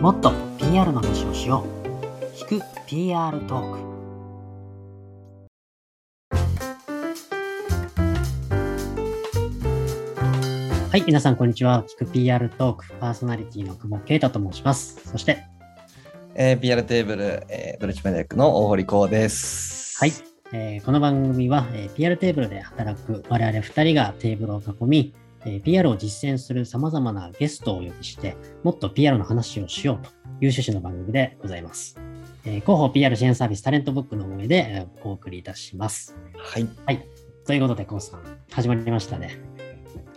もっと PR の話をしよう。聞く PR トーク。はい、皆さん、こんにちは。聞く PR トーク、パーソナリティの久保啓太と申します。そして、えー、PR テーブル、えー、ドルチマネ役の大堀光です。はい、えーこの番組は、えー PR テーブルで働く我々2人がテーブルを囲み、えー PR を実践するさまざまなゲストをお呼びして、もっと PR の話をしようという趣旨の番組でございます。えー広報 PR 支援サービスタレントブックの運営で、えーお送りいたします。はい。ということで、コウさん、始まりましたね。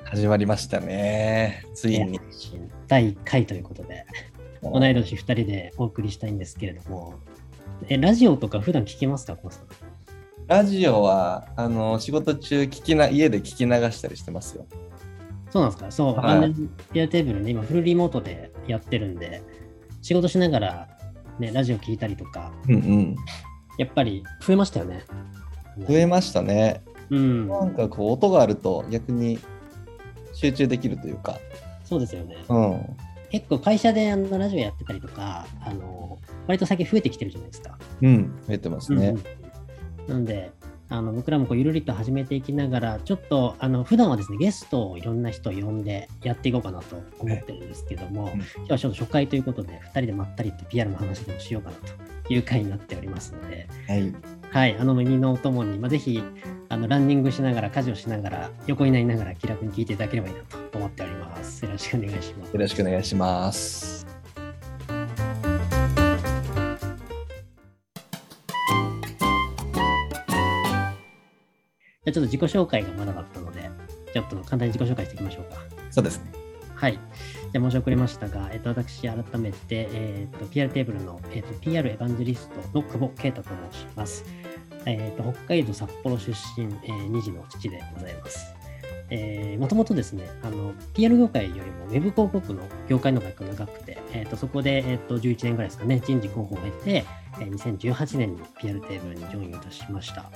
始まりましたね。ついに。第1回ということで、同い年2人でお送りしたいんですけれども、えラジオとか普段聞きますか、コウさん？ラジオは、あの、仕事中聞きな、家で聞き流したりしてますよ。そうなんですか？そう、はいあのピアテーブルね、今フルリモートでやってるんで、仕事しながら、ね、ラジオ聞いたりとか、うんうん。やっぱり増えましたよね。増えましたね。うん、なんかこう、音があると逆に集中できるというか。そうですよね。うん。結構会社であのラジオやってたりとか、あの割と最近増えてきてるじゃないですか。うん。増えてますね。うんなんで、あの僕らもこうゆるりと始めていきながら、ちょっとあの普段はですね、ゲストをいろんな人を呼んでやっていこうかなと思ってるんですけども、うん今日はちょっと初回ということで、2人でまったりと PR の話でもしようかなという回になっておりますので、はい。はい、あの耳のお供に、まあ、ぜひあのランニングしながら、家事をしながら、横になりながら気楽に聞いていただければいいなと思っております。よろしくお願いします。よろしくお願いします。ちょっと自己紹介がまだだったので、ちょっと簡単に自己紹介していきましょうか。そうですね。はい。じゃあ申し遅れましたが、えっと、私、改めて、えっと、PR テーブルの、えっと、PR エヴァンジェリストの久保啓太と申します。えっと、北海道札幌出身、えー、2児の父でございます。えー、もともとですね、あの、PR 業界よりもウェブ広告の業界の方が長くて、えっと、そこで、えっと、11年ぐらいですかね、人事候補を経て、えー2018年に PR テーブルにジョインいたしました。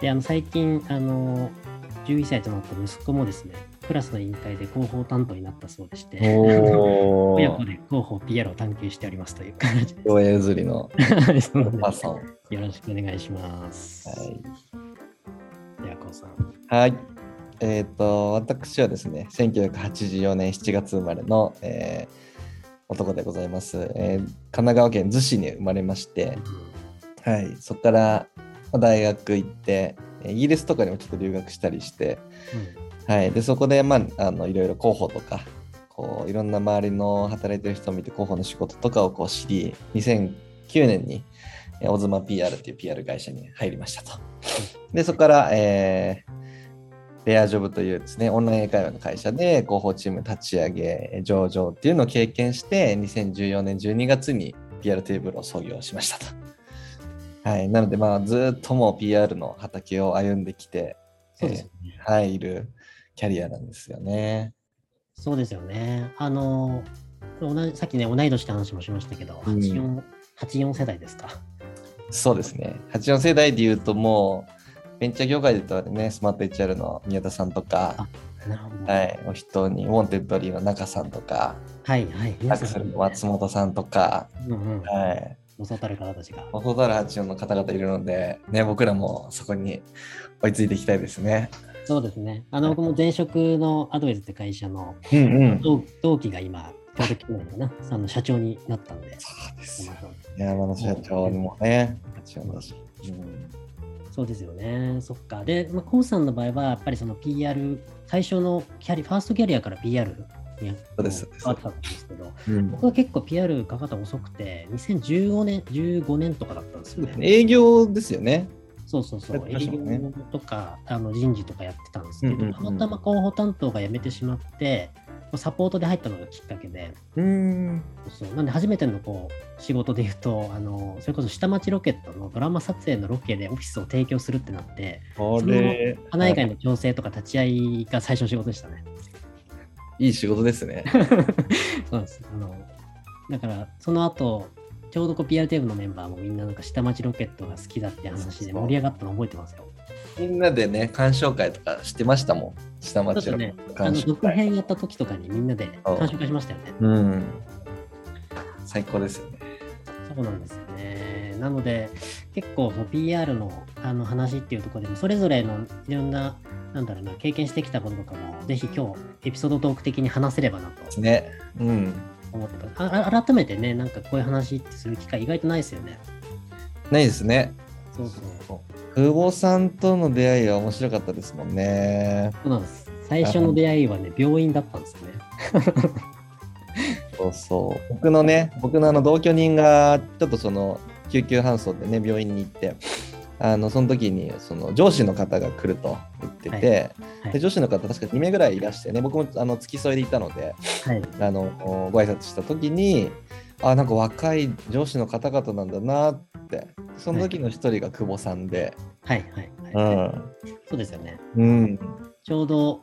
で、あの、最近、あの、11歳となった息子もですね、クラスの委員会で広報担当になったそうでして、お 親子で広報 PR を探求しておりますという感じ親譲りの で。すお母さん。はよろしくお願いします。い。では、こうさん。はい。えっ、と、私はですね、1984年7月生まれの、えー男でございます、えー神奈川県逗子に生まれまして、はい、そこからまあ大学行って、えーイギリスとかにもちょっと留学したりして、はい、でそこで、まあ、あのいろいろ広報とか、こういろんな周りの働いてる人を見て広報の仕事とかをこう知り、2009年に、えーオズマ PR っていう PR 会社に入りましたと。で、そこから、えーレアジョブというですね、オンライン英会話の会社で広報チーム立ち上げ、上場っていうのを経験して、2014年12月に PR テーブルを創業しましたと。はい、なので、まあ、ずっともう PR の畑を歩んできて、そうですよね。えーはい、いるキャリアなんですよね。そうですよね。あの、同じさっきね、同い年って話もしましたけど、うん84、84世代ですか。そうですね。84世代で言うともう、ベンチャー業界で言ったらね、スマート HR の宮田さんとか。はい、お人に、 Wantedly の仲さんとか、はい、はい。ラクスルの松本さんとか、うんうん。はい、そうそうたる方たちが。ホタル84の方々いるので、ね、僕らもそこに追いついていきたいですね。そうですね。あの、僕も前職のアドウェイズって会社のうんうん。同同期が今、ちょうど去年かな、あの社長になったんで。そうです山野社長にもね、84だし。うんそうですよね。そっか。で、まあ、コウさんの場合は、やっぱりその PR、最初のキャリ、ファーストキャリアから PR にそうですそうです変わってたんですけど、うん僕は結構 PR かかったの遅くて、2015年、15年とかだったんですよね。営業ですよね。そうそうそう。やって営業とかあの人事とかやってたんですけど、たまたま広報担当が辞めてしまって、サポートで入ったのがきっかけで、うん。そうなんで初めてのこう仕事で言うとあの、それこそ下町ロケットのドラマ撮影のロケでオフィスを提供するってなって、これ、花以外の調整とか立ち会いが最初の仕事でしたね。いい仕事ですね。そうです。あのだから、その後、ちょうどこう PR テーブルのメンバーもみんななんか下町ロケットが好きだって話で盛り上がったの覚えてますよ。みんなでね、鑑賞会とかしてましたもん。下町のとね、あの鑑賞続会。編やった時とかにみんなで鑑賞会しましたよね。うん。最高ですよね。そうなんですよね。なので、結構 PR のあの話っていうところでも、それぞれのいろんな、なんだろうな、経験してきたこととかも、ぜひ今日、エピソードトーク的に話せればなとね。うん。思ってます。ああ改めてね、なんかこういう話ってする機会意外とないですよね。ないですね。そうそう。久保さんとの出会いは面白かったですもんね。そうなんです。最初の出会いはね、病院だったんですよね。そうそう。僕のね、僕のあの同居人がちょっとその救急搬送でね、病院に行って、あのその時にその上司の方が来ると言ってて、はいで上司の方確か2名ぐらいいらしてね、僕もあの付き添いでいたので、はい。あのご挨拶した時に、あ、なんか若い上司の方々なんだなって、その時の一人が久保さんで、はい。はい。はい。うん。そうですよね。うん。ちょうど、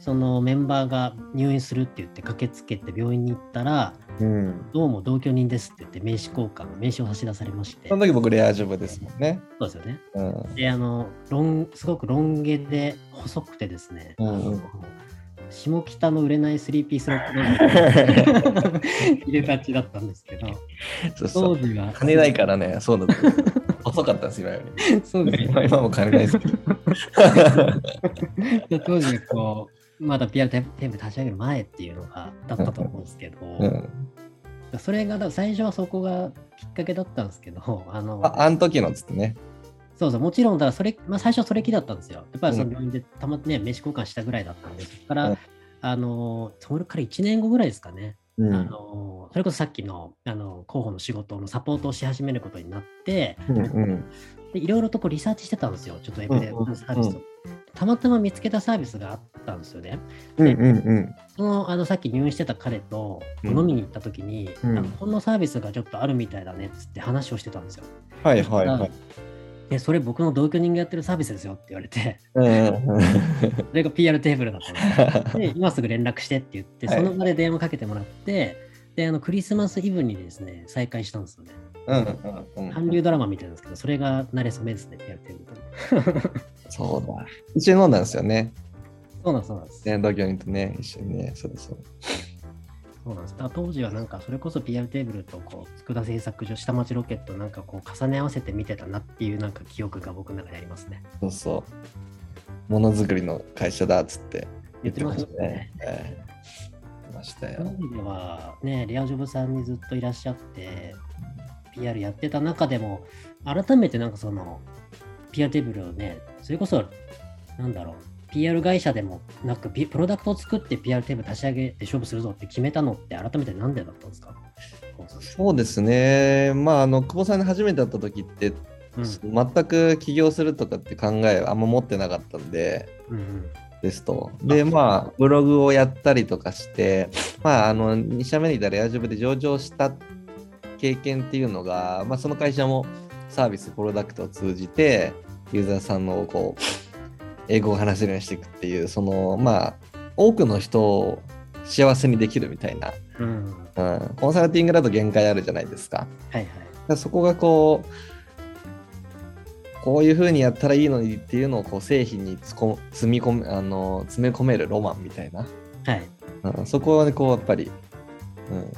そのメンバーが入院するって言って駆けつけて病院に行ったら、うん。どうも同居人ですって言って名刺交換、名刺を差し出されまして、その時僕レアジョブですもんね。そうですよね。うん。で、あの、ロン、すごくロン毛で細くてですね、うん下北の売れない3ピース ロックの入れがちだったんですけど、そうそう当時は、金ないからね、そうだった。遅かったんです、今より。そうですよ 今今も金ないですけど。で当時こうまだ PR テープ立ち上げる前っていうのがだったと思うんですけど、うん、それがだ最初はそこがきっかけだったんですけどあのああん時のっつってね。そうそうもちろんだからそれ、まあ、最初はそれきだったんですよ。やっぱりそのうん。病院でたまってね名刺交換したぐらいだったんでそこから、うんあのそれから1年後ぐらいですかね、うん。あのそれこそさっきのあの候補の仕事のサポートをし始めることになって、うんうん。でいろいろとこうリサーチしてたんですよ。ちょっとウェブでうんうんうん。サービスを、たまたま見つけたサービスがあったんですよね。うんうんうん。そのあのさっき入院してた彼とうん。飲みに行った時に、うん。あのこんなサービスがちょっとあるみたいだねっつって話をしてたんですよ。はいはいはい。で、それ僕の同居人がやってるサービスですよって言われて、それが PR テーブルだったんです。で、今すぐ連絡してって言って、はいその場で電話かけてもらって、で、あのクリスマスイブにですね、再会したんですよね。韓流ドラマみたいなんですけど、それが慣れ初めですね、PR テーブルと。そうだ。一緒に飲んだんですよね。そうなんです、そうなんです。ね同居人とね、一緒にね。そうそう。そうなんです。当時はなんかそれこそ PR テーブルとこう佃製作所下町ロケットなんかこう重ね合わせて見てたなっていうなんか記憶が僕の中でありますね。そうそう。ものづくりの会社だっつって言ってましたね。言はい言ってましたよ。そういう意味ではね、レアジョブさんにずっといらっしゃって、PR やってた中でも、改めてなんかその PR テーブルをね、それこそなんだろう、PR 会社でもなく、プロダクトを作って PR テーブル立ち上げて勝負するぞって決めたのって改めてなんでだったんですか？そうですね。まあ、あの、久保さんに初めて会った時って、うん全く起業するとかって考えあんま持ってなかったんで、うんうんですと。で、まあ、ブログをやったりとかして、まあ、あの、2社目にいたレアジョブで上場した経験っていうのが、まあ、その会社もサービス、プロダクトを通じて、ユーザーさんのこう、英語を話せるようにしていくっていう、その、まあ、多くの人を幸せにできるみたいな、うんうん、コンサルティングだと限界あるじゃないですか。はいはい。そこがこう、こういうふうにやったらいいのにっていうのをこう製品につこ積み込めあの詰め込めるロマンみたいな、はい。うん、そこはねこうやっぱり、うん、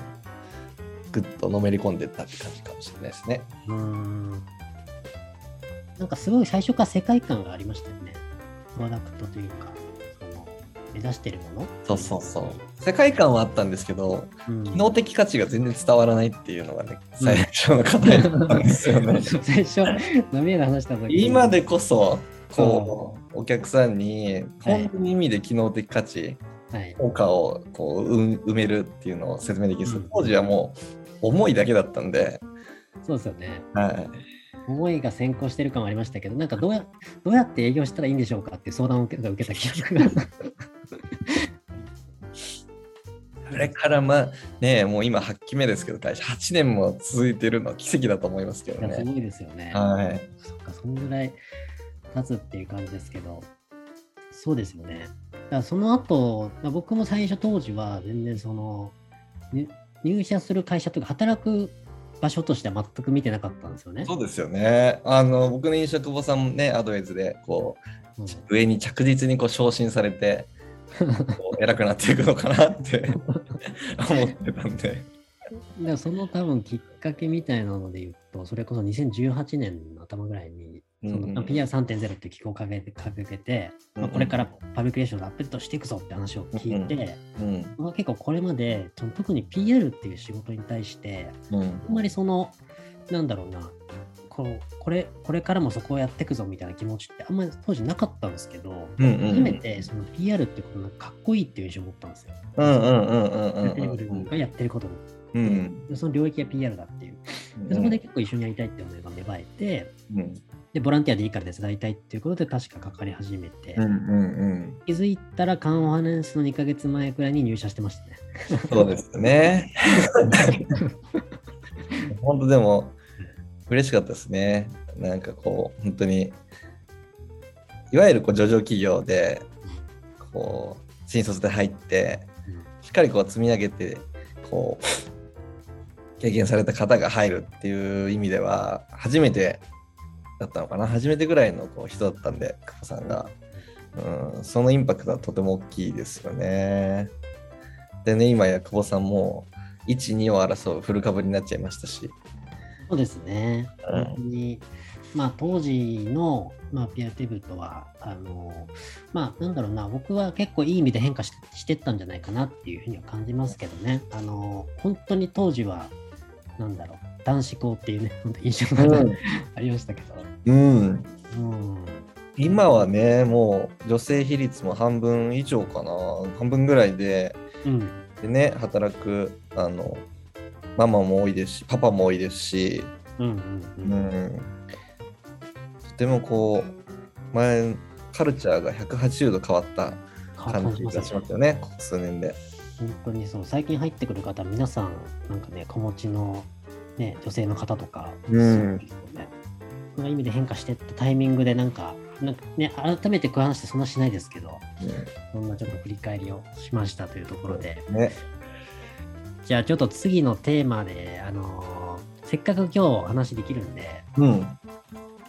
ぐっとのめり込んでったって感じかもしれないですね。うーん。なんかすごい最初から世界観がありましたよね。プロダクトというか、その目指してるもの？そうそうそう。世界観はあったんですけど、うん機能的価値が全然伝わらないっていうのがね、最初の課題だったんですよね。最初、飲み屋で話した時に今でこそ、こう、お客さんに本当に意味で機能的価値、はい。効果をこううん埋めるっていうのを説明できる、うん当時はもう思いだけだったんで、そうですよね。はい、思いが先行してる感はありましたけど、なんかどうやどうやって営業したらいいんでしょうかっていう相談を受け受けた記憶が。それからまあねもう今8期目ですけど会社8年も続いてるのは奇跡だと思いますけどね。すごいですよね。はい、そっか、そんぐらい経つっていう感じですけど、そうですよね。だからその後、まあ僕も最初当時は全然その、に入社する会社というか働く場所としては全く見てなかったんですよね。そうですよね。あの僕の印象久保さんもねアドウェイズでこうんう上に着実にこう昇進されてこう 偉くなっていくのかなって 思ってたんで。からその多分きっかけみたいなので言うと、それこそ2018年の頭ぐらいに、そのうんうん。PR3.0 っていう機構を掲げて、掲げて、まあ、これからパブリックレーションでアップデートしていくぞって話を聞いて、うんまあ、結構これまで、特に PR っていう仕事に対して、うん。あんまりその、なんだろうな、こうこれこれからもそこをやっていくぞみたいな気持ちってあんまり当時なかったんですけど、初めてその PR ってことがかっこいいっていう印象を持ったんですよ。うんうんうんうんうんテレビがやってることに。うん。でその領域が PR だっていう。でそこで結構一緒にやりたいって思いが芽生えて、うんで、ボランティアでいいから手伝いたいっていうことで確かかかり始めて、うんうん気づいたらカンファレンスの2ヶ月前くらいに入社してましたね。そうですね。本当でも嬉しかったですね。なんかこう本当にいわゆるこう上場企業でこう新卒で入ってしっかりこう積み上げてこう経験された方が入るっていう意味では初めてだったのかな？初めてぐらいのこう人だったんで久保さんが、うん、そのインパクトはとても大きいですよね。でね今や久保さんも12を争うフル株になっちゃいましたし。そうですね。うん本当に、まあ当時の、まあ、ピアテーブとは、あの、まあなんだろうな、僕は結構いい意味で変化してしてったんじゃないかなっていうふうには感じますけどね。あの、本当に当時は、なんだろう、男子校っていうね、本当印象が、ありましたけど。うん、うん。今はねもう女性比率も半分以上かな半分ぐらいでうん。でね働くあのママも多いですしパパも多いですし、うんうんううん。ん、とてもこう前カルチャーが180度変わった感じがしますよねここ数年で。本当にそう、最近入ってくる方、皆さん、なんかね、子持ちの、ね、女性の方とか、うん。ね。その意味で変化してったタイミングで、なんか、なんかね、改めてこう話ってそんなしないですけど、そんなちょっと振り返りをしましたというところで、ね。じゃあちょっと次のテーマで、あのーせっかく今日お話できるんで、うん。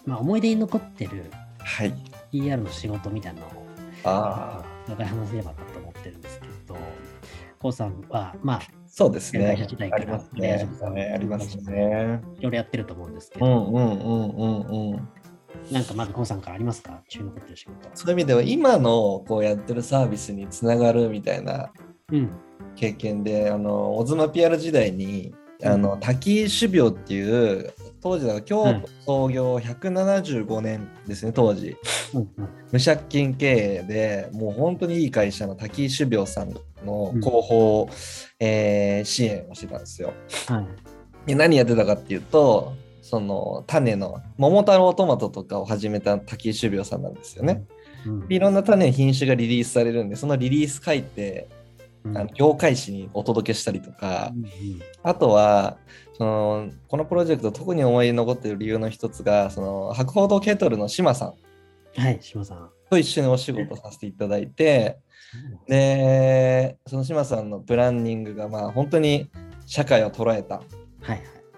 まあ、思い出に残ってるはい。PR の仕事みたいなのを、ああお互い話せればなと思ってるんですけど、こうさんは、まあ、そうですね。会社時代から。ありますね。ありますね。いろいろやってると思うんですけど、うんうんうんうんうん。なんかまずこうさんからありますか？注目ってる仕事。そういう意味では今のこうやってるサービスにつながるみたいなうん。経験であのオズマ PR 時代にあの滝種苗っていう当時だから京都創業175年ですね当時。うんうん。無借金経営でもう本当にいい会社の滝種苗さんの広報、えー支援をしてたんですよ。はい。で何やってたかっていうとその種の桃太郎トマトとかを始めた滝種苗さんなんですよね。うんいろんな種品種がリリースされるんでそのリリース書いてうんあの業界誌にお届けしたりとか、うんあとはそのこのプロジェクト特に思い残っている理由の一つがその博報堂ケトルの島さんはい、島さん。と一緒にお仕事させていただいてでその島さんのプランニングがまあ本当に社会を捉えた。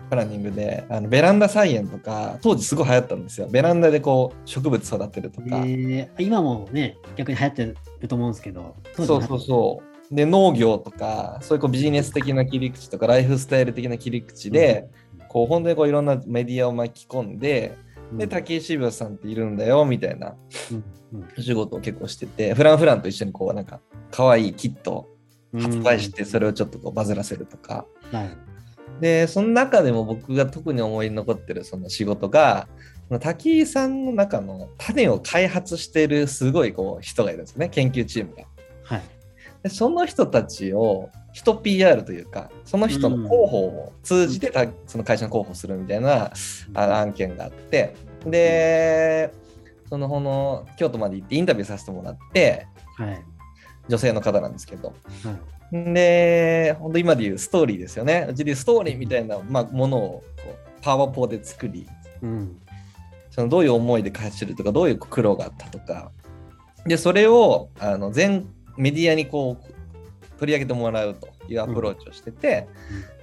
プランニングであのベランダ菜園とか当時すごい流行ったんですよ。ベランダでこう植物育てるとか、えー。今もね、逆に流行ってると思うんですけど、そうそうそう。で農業とかそういうこうビジネス的な切り口とかライフスタイル的な切り口で、こう本当にこういろんなメディアを巻き込んで、うんで竹井志病さんっているんだよみたいな。お仕事を結構しててフランフランと一緒にこうなんか可愛いキットを発売してそれをちょっとこうバズらせるとか、はい。でその中でも僕が特に思いに残ってるその仕事が滝井さんの中の種を開発してるすごいこう人がいるんですね研究チームが。はい。でその人たちを人 PR というかその人の広報を通じてた、その会社の広報するみたいなあ案件があってでそのほの京都まで行ってインタビューさせてもらってはい。女性の方なんですけど。はい。で本当今でいうストーリーですよね。うちでストーリーみたいな、まあ、ものをこうパワーポで作りうん。そのどういう思いで開発してるとかどういう苦労があったとか。でそれをあの全メディアにこう取り上げてもらうというアプローチをしてて、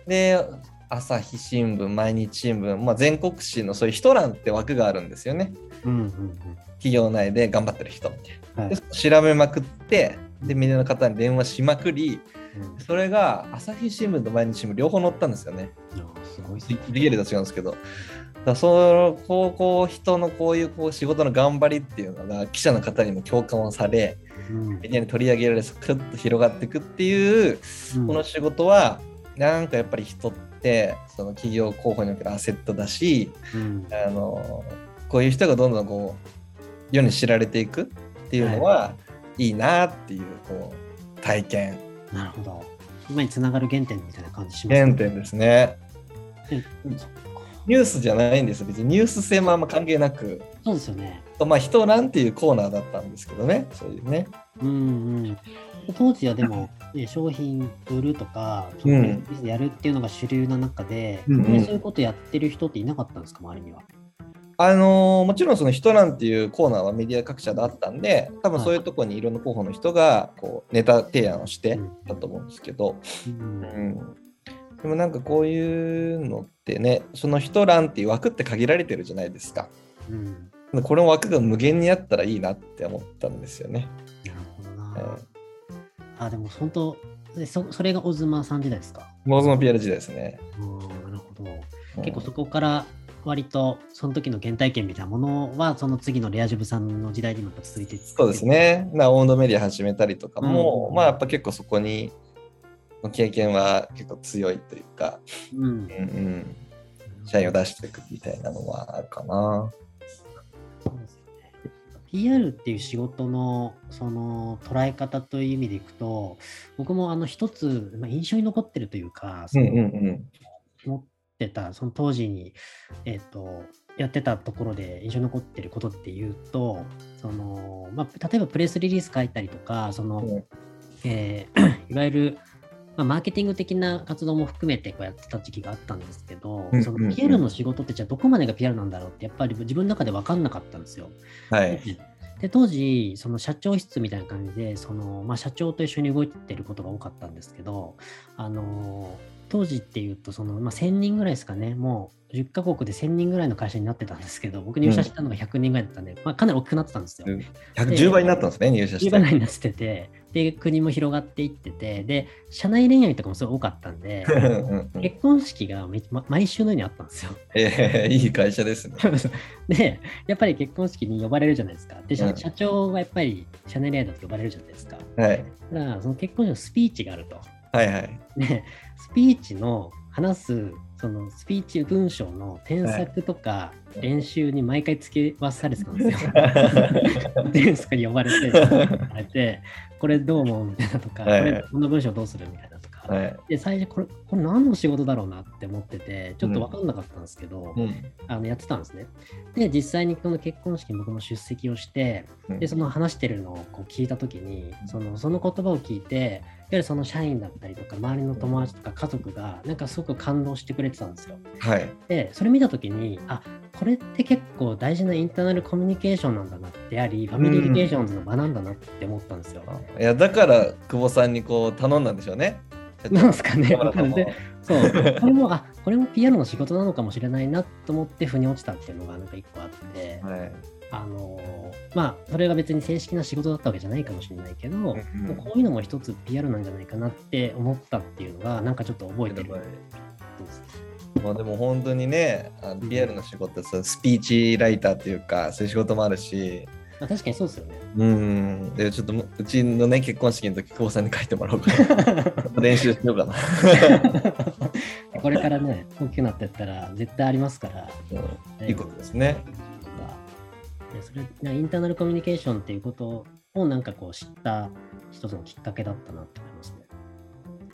で朝日新聞毎日新聞、まあ、全国紙のそういう人欄って枠があるんですよねうんうん企業内で頑張ってる人みたい。調べまくってでメディアの方に電話しまくりうんそれが朝日新聞と毎日新聞両方載ったんですよね。すごいっすねリゲルと違うんですけど。だそのこうこう人のこういうこう仕事の頑張りっていうのが記者の方にも共感をされうんメディアに取り上げられクッと広がっていくっていううん。この仕事はなんかやっぱり人ってその企業候補におけるアセットだしうん。あのこういう人がどんどんこう世に知られていくっていうのはい。いなっていうこう体験。なるほど。今につながる原点みたいな感じします原点ですね。ニュースじゃないんです別にニュース性もあんま関係なくそうですよね。まあ人なんていうコーナーだったんですけどね。そういうね。うんうん。当時はでも、ね、商品売るとか、やるっていうのが主流な中で、うんうん。でそういうことやってる人っていなかったんですか、周りには？あのーもちろんその人なんていうコーナーはメディア各社であったんで多分そういうところにいろんな候補の人がこうネタ提案をしてうん。だと思うんですけど、うん。うん、でもなんかこういうのってねその人欄っていう枠って限られてるじゃないですかうんこの枠が無限にあったらいいなって思ったんですよね、なるほどな。えあ、でも本当でそ、それが小妻さん時代ですか？ー、モーズの PR 時代ですね、うんなるほど。うん結構そこから割とその時の原体験みたいなものはその次のレアジュブさんの時代にも続いてそうです。ねなオウンドメディア始めたりとかも、うんまあやっぱ結構そこにの経験は結構強いというか、うんうんうん、社員を出していくみたいなのはあるかな。PR っていう仕事のその捉え方という意味でいくと僕もあの一つ、まあ、印象に残ってるというか、そのうんうんうん。持ってたその当時に、えっとやってたところで印象に残ってることっていうとその、まあ、例えばプレスリリース書いたりとかその、うん。えー いわゆる、まあ、マーケティング的な活動も含めてこうやってた時期があったんですけど、そのうんうんうん PR の仕事ってじゃあどこまでが PR なんだろうってやっぱり自分の中で分かんなかったんですよ。はい。で当時その社長室みたいな感じでその、まあ、社長と一緒に動いてることが多かったんですけどあの当時っていうとその、まあ、1000人ぐらいですかねもう10カ国で1000人ぐらいの会社になってたんですけど僕入社したのが100人ぐらいだったんで、まあ、かなり大きくなってたんですよ。110倍になったんですね、入社し10て。倍ぐらいになっててで国も広がっていっててで社内恋愛とかもすごい多かったんで うんうんうん結婚式がめま毎週のようにあったんですよ。えーいい会社ですね。で、やっぱり結婚式に呼ばれるじゃないですか。で、社うん社長がやっぱり社内恋愛だと呼ばれるじゃないですか。はい。だから、その結婚式のスピーチがあると。はいはい。で、スピーチの話す、そのスピーチ文章の添削とか練習に毎回付け合わされてたんですよ。で、そこに呼ばれて、呼ばれて、これどう思う？みたいなとか、はいはいこれこの文章どうする？みたいなとか。はい。で、最初これ、これ何の仕事だろうなって思ってて、ちょっと分かんなかったんですけど、うんあのやってたんですね。で、実際にこの結婚式に僕も出席をして、うんで、その話してるのをこう聞いたときに、そのその言葉を聞いて、いわゆるその社員だったりとか、周りの友達とか家族が、なんかすごく感動してくれてたんですよ。はい。で、それ見たときに、あこれって結構大事なインターナルコミュニケーションなんだなってあり、ファミリーリレーションズの場なんだなって思ったんですよ。いや、だから、久保さんにこう頼んだんでしょうね。なんですかね。だからそのでそう、これも、あこれも PR の仕事なのかもしれないなと思って腑に落ちたっていうのがなんか一個あって、はい。あのーまあ、それが別に正式な仕事だったわけじゃないかもしれないけど、んもうこういうのも一つ PR なんじゃないかなって思ったっていうのが、なんかちょっと覚えてる。まあでも本当にね、PR の仕事ってさスピーチライターっていうか、そういう仕事もあるし、まあ、確かにそうですよね。うん。で、ちょっともうちのね、結婚式の時、久保さんに書いてもらおうかな。練習しようかな。これからね、大きくなっていったら絶対ありますから。うんいいことですね。でそれなインターナルコミュニケーションっていうことをなんかこう知った一つのきっかけだったなと思いますね。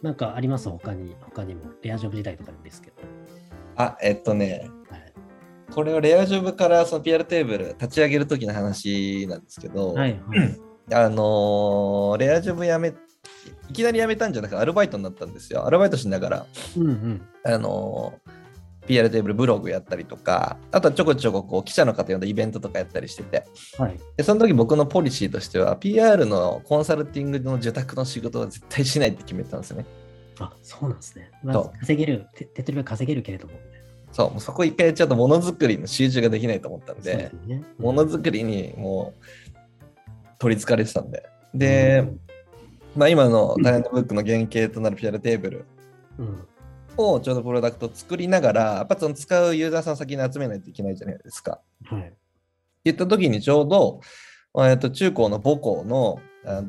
なんかあります？他に、他にも。レアジョブ時代とかですけど。あ、えっとね、はい。これをレアジョブからその PR テーブル立ち上げる時の話なんですけど、はい、はい。あのーレアジョブ辞め、いきなり辞めたんじゃなくてアルバイトになったんですよ。アルバイトしながら、うんうん。あのー PR テーブルブログやったりとか、あとはちょこちょここう記者の方呼んでイベントとかやったりしてて、はい。でその時僕のポリシーとしては、PR のコンサルティングの受託の仕事は絶対しないって決めたんですよね。あ、そうなんですね。まあ、稼げる、手手っ取りは稼げるけれども。そう、もうそこ一回ちゃうとものづくりの集中ができないと思ったんでね。ものづくりにもう取りつかれてたんで。で、まあ、今のタレントブックの原型となる PR テーブルうん。をちょうどプロダクトを作りながら、やっぱその使うユーザーさんを先に集めないといけないじゃないですか。はい。言った時にちょうど、えっと中高の母校のあ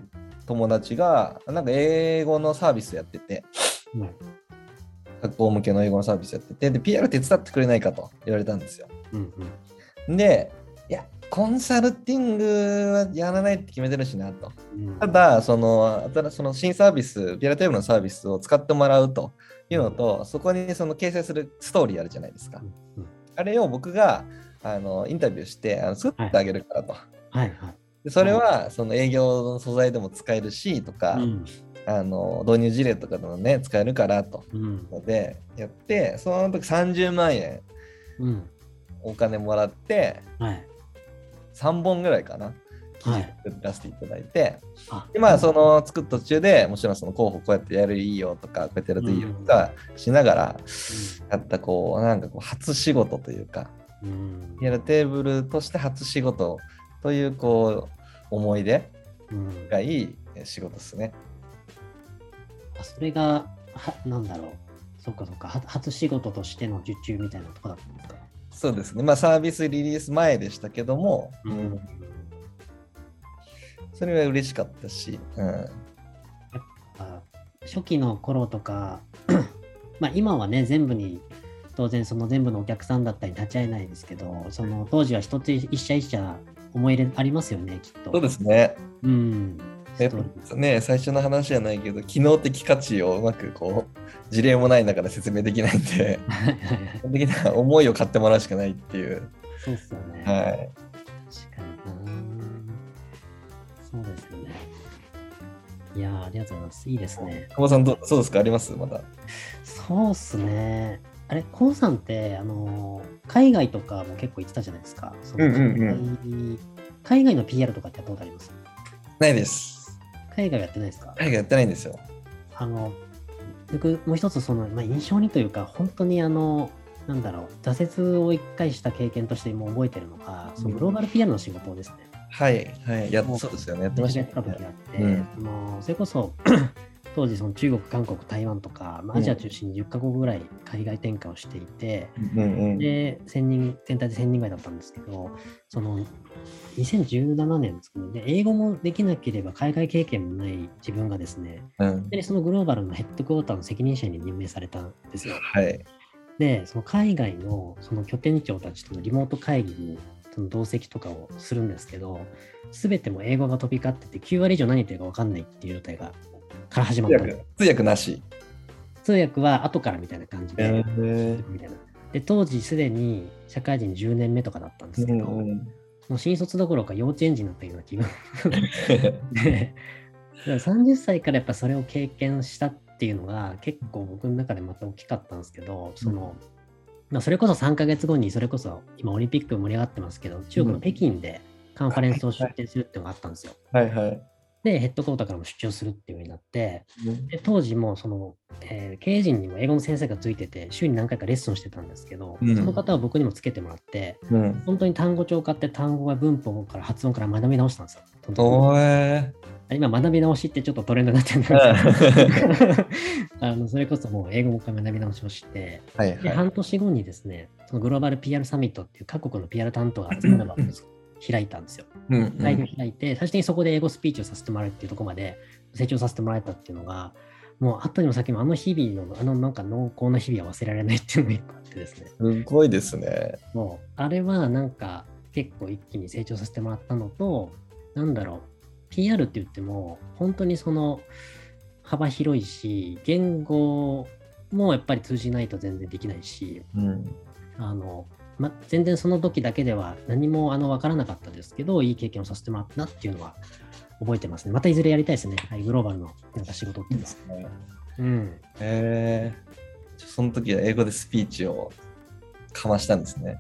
友達が、なんか英語のサービスやってて、はい。学校向けの英語のサービスやってて、で、PR 手伝ってくれないかと言われたんですよ。うんうん。で、いや、コンサルティングはやらないって決めてるしなと。うんただ、その、新その新サービス、ピアラテーブルのサービスを使ってもらうというのと、そこにその掲載するストーリーあるじゃないですか。うんうんあれを僕があのインタビューしてあの作ってあげるからと。はいはい。でそれはその営業の素材でも使えるしとか、うん。あの導入事例とかでもね使えるからと。うん。のでやってその時30万円うん。お金もらってはい。3本ぐらいかな記事はい作らせていただいて、あでまあその作った途中でもちろんその候補こうやってやるといいよとかこうやってやるといいよとかしながらやったこうなんかこう初仕事というかうん。ピアノテーブルとして初仕事というこう思い出うん。がいい仕事ですね。あそれが、は、なんだろう。そっかそっか。は初仕事としての受注みたいなとこだったんですか？そうですね。まあサービスリリース前でしたけども、ううんん。それは嬉しかったし、うん、あ初期の頃とか、まあ今はね、全部に、当然その全部のお客さんだったり立ち会えないですけど、その当時は一つ一社一社思い入れありますよね、きっと。そうですね。うん。やっね、最初の話じゃないけど、機能的価値をうまくこう、事例もない中で説明できないんで、基本的には思いを買ってもらうしかないっていう。そうっすよね。はい。確かにな。そうですよね。いやーありがとうございます。いいですね。久保さんどう、そうですか？あります？まだ。そうっすね。あれ、コウさんって、あのー海外とかも結構行ってたじゃないですか。そのうんうん海外海外の PR とかってやったことあります？ないです。海外はやってないですか？海外やってないんですよ。あの、僕、もう一つ、その、まあ、印象にというか、本当にあの、なんだろう、挫折を一回した経験としてもう覚えてるのが、そのグローバル PR の仕事ですね。はい、はい。やそうですよね。やってましたやってた時があって、うんそのそれこそ当時その中国、韓国、台湾とか、まあアジア中心に10カ国ぐらい海外展開をしていて、うんうん。で、1000人、全体で1000人ぐらいだったんですけど、その2017年ですかね、で英語もできなければ海外経験もない自分がですね、うん、でそのグローバルのヘッドクォーターの責任者に任命されたんですよ。はい。で、その海外のその拠点長たちとのリモート会議にその同席とかをするんですけど、すべても英語が飛び交ってて、9割以上何言ってるか分かんないっていう状態がから始ま通った通訳なし。通訳は後からみたいな感じで、えみたいな。で、当時すでに社会人10年目とかだったんですけど、うんもう新卒どころか幼稚園児になったような気分 で、だから30歳からやっぱそれを経験したっていうのが結構僕の中でまた大きかったんですけど、その、まあ、それこそ3ヶ月後にそれこそ今オリンピック盛り上がってますけど、中国の北京でカンファレンスを出展するっていうのがあったんですよ。はいはい。で、ヘッドコーターからも出張するっていう風になって、で当時もその、えー経営陣にも英語の先生がついてて、週に何回かレッスンしてたんですけど、うんその方は僕にもつけてもらって、うん。本当に単語帳を買って単語が文法から発音から学び直したんですよ。今、学び直しってちょっとトレンドになってるんですけど あのそれこそもう英語もう一回学び直しをして、ではいはい。半年後にですね、そのグローバル PR サミットっていう各国の PR 担当が集まる場を開いたんですよ。うんうん会議を開いて、最終的にそこで英語スピーチをさせてもらえるっていうところまで成長させてもらえたっていうのが、もう後にも先にもあの日々の、あのなんか濃厚な日々は忘れられないっていうのが一個あってですね、すごいですね。もうあれはなんか結構一気に成長させてもらったのと、なんだろう、PR って言っても本当にその幅広いし、言語もやっぱり通じないと全然できないし、うん。あの、ま、全然その時だけでは何もあの分からなかったですけど、いい経験をさせてもらったなっていうのは覚えてますね。またいずれやりたいですね。はい、グローバルのなんか仕事っていうのは。うん。へえ。その時は英語でスピーチをかましたんですね。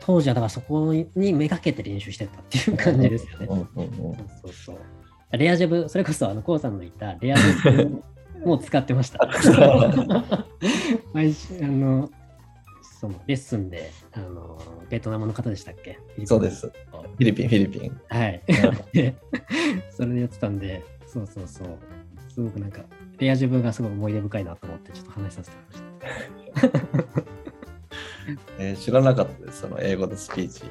当時はだからそこにめがけて練習してたっていう感じですよね。うんうんうんそうそう。レアジャブ、それこそあの、コウさんの言ったレアジャブも使ってました。毎週、あの、そのレッスンで、あの、ベトナムの方でしたっけ？そうです。フィリピン、フィリピン。はい。で それでやってたんで、そうそうそう。すごくなんか、レアジブがすごい思い出深いなと思って、ちょっと話させてもらいました。えー知らなかったです、その英語でスピーチ。そう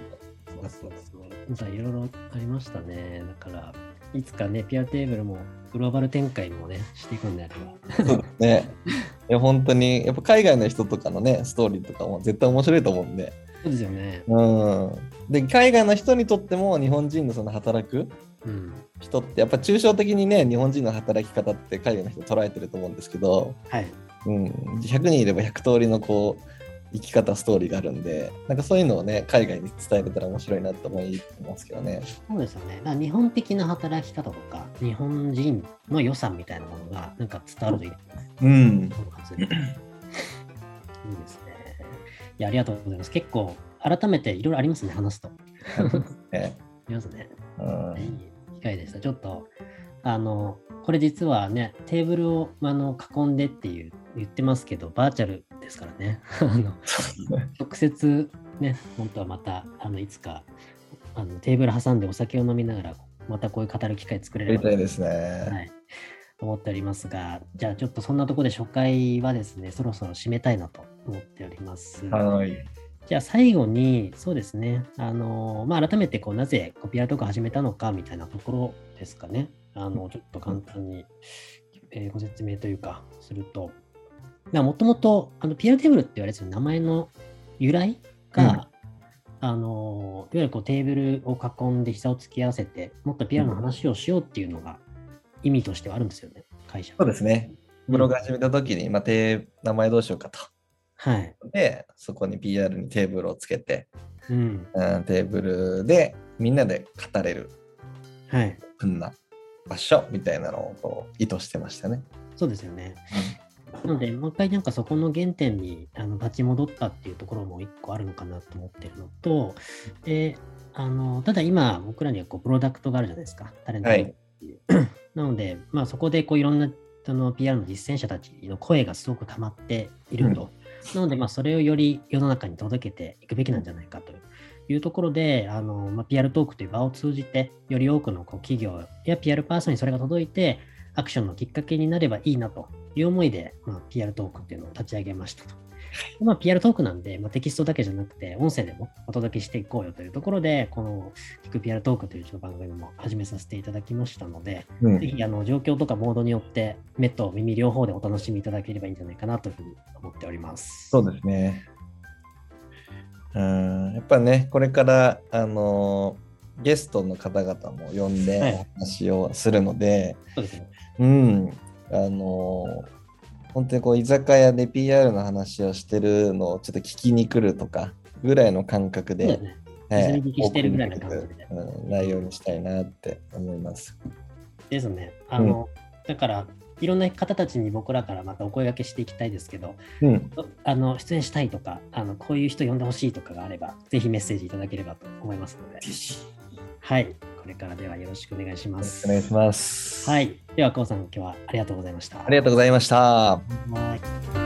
そうそう。さいろいろありましたね。だから、いつかね、ピアテーブルもグローバル展開もね、していくんであれば。そうですね。いや、本当に、やっぱ海外の人とかのね、ストーリーとかも絶対面白いと思うんで。そうですよね。うん。で、海外の人にとっても日本人のその働くうん。人って、やっぱ抽象的にね、日本人の働き方って海外の人捉えてると思うんですけど、はい。うん、100人いれば100通りのこう、生き方、ストーリーがあるんで、なんかそういうのをね、海外に伝えれたら面白いなと思いますけどね。そうですよね。だから日本的な働き方とか、日本人の良さみたいなものが、なんか伝わるといいですね。うん。いいですね。いや、ありがとうございます。結構、改めていろいろありますね、話すと。あねりますね。うんいい機会でした。ちょっと、あの、これ実はね、テーブルをあの囲んでっていう言ってますけど、バーチャルですからね。あの直接ね、本当はまた、あのいつかあのテーブル挟んでお酒を飲みながら、またこういう語る機会作れやればりたいですね。はい、思っておりますが、じゃあちょっとそんなところで初回はですね、そろそろ締めたいなと思っております。はい。じゃあ最後に、そうですね、あのまあ、改めてこうなぜコピーラートークを始めたのかみたいなところですかね。あのちょっと簡単に、えーご説明というか、すると、もともと PR テーブルって言われてる名前の由来が、あのいわゆるこうテーブルを囲んで膝を突き合わせて、もっと PR の話をしようっていうのが意味としてはあるんですよね、会社。そうですね。ブログ始めた時に、まあ、て名前どうしようかと。はい。で、そこに PR にテーブルをつけて、うん。うん、テーブルでみんなで語れる、はい。こんな場所みたいなのをこう意図してましたね。そうですよね。なので、もう一回なんかそこの原点にあの立ち戻ったっていうところも一個あるのかなと思ってるのと、で、あの、ただ今僕らにはこうプロダクトがあるじゃないですか。タレントはいっていう。なので、まあそこでこういろんなその PR の実践者たちの声がすごく溜まっていると。なので、まあそれをより世の中に届けていくべきなんじゃないかというところで、あの、まあ、PR トークという場を通じて、より多くのこう企業や PR パーソンにそれが届いて、アクションのきっかけになればいいなという思いで、まあ、PR トークっていうのを立ち上げましたと。まあ、PR トークなんで、まあ、テキストだけじゃなくて、音声でもお届けしていこうよというところで、この聞く PR トークという番組も始めさせていただきましたので、うんぜひあの状況とかモードによって、目と耳両方でお楽しみいただければいいんじゃないかなというふうに思っております。そうですね。うん、やっぱね、これから、あのゲストの方々も呼んはいでお話をするので、そうですね。うん、あの本当にこう居酒屋で PR の話をしてるのをちょっと聞きに来るとかぐらいの感覚で、ね。はい聞きしてるぐらいの感覚で。うん、内容にしたいなって思います。ですね。あの、だから、いろんな方たちに僕らからまたお声掛けしていきたいですけど、うん、あの出演したいとかあの、こういう人呼んでほしいとかがあれば、ぜひメッセージいただければと思いますので、はい、これからではよろしくお願いします。お願いします。はい、では、こうさん、今日はありがとうございました。ありがとうございました。はい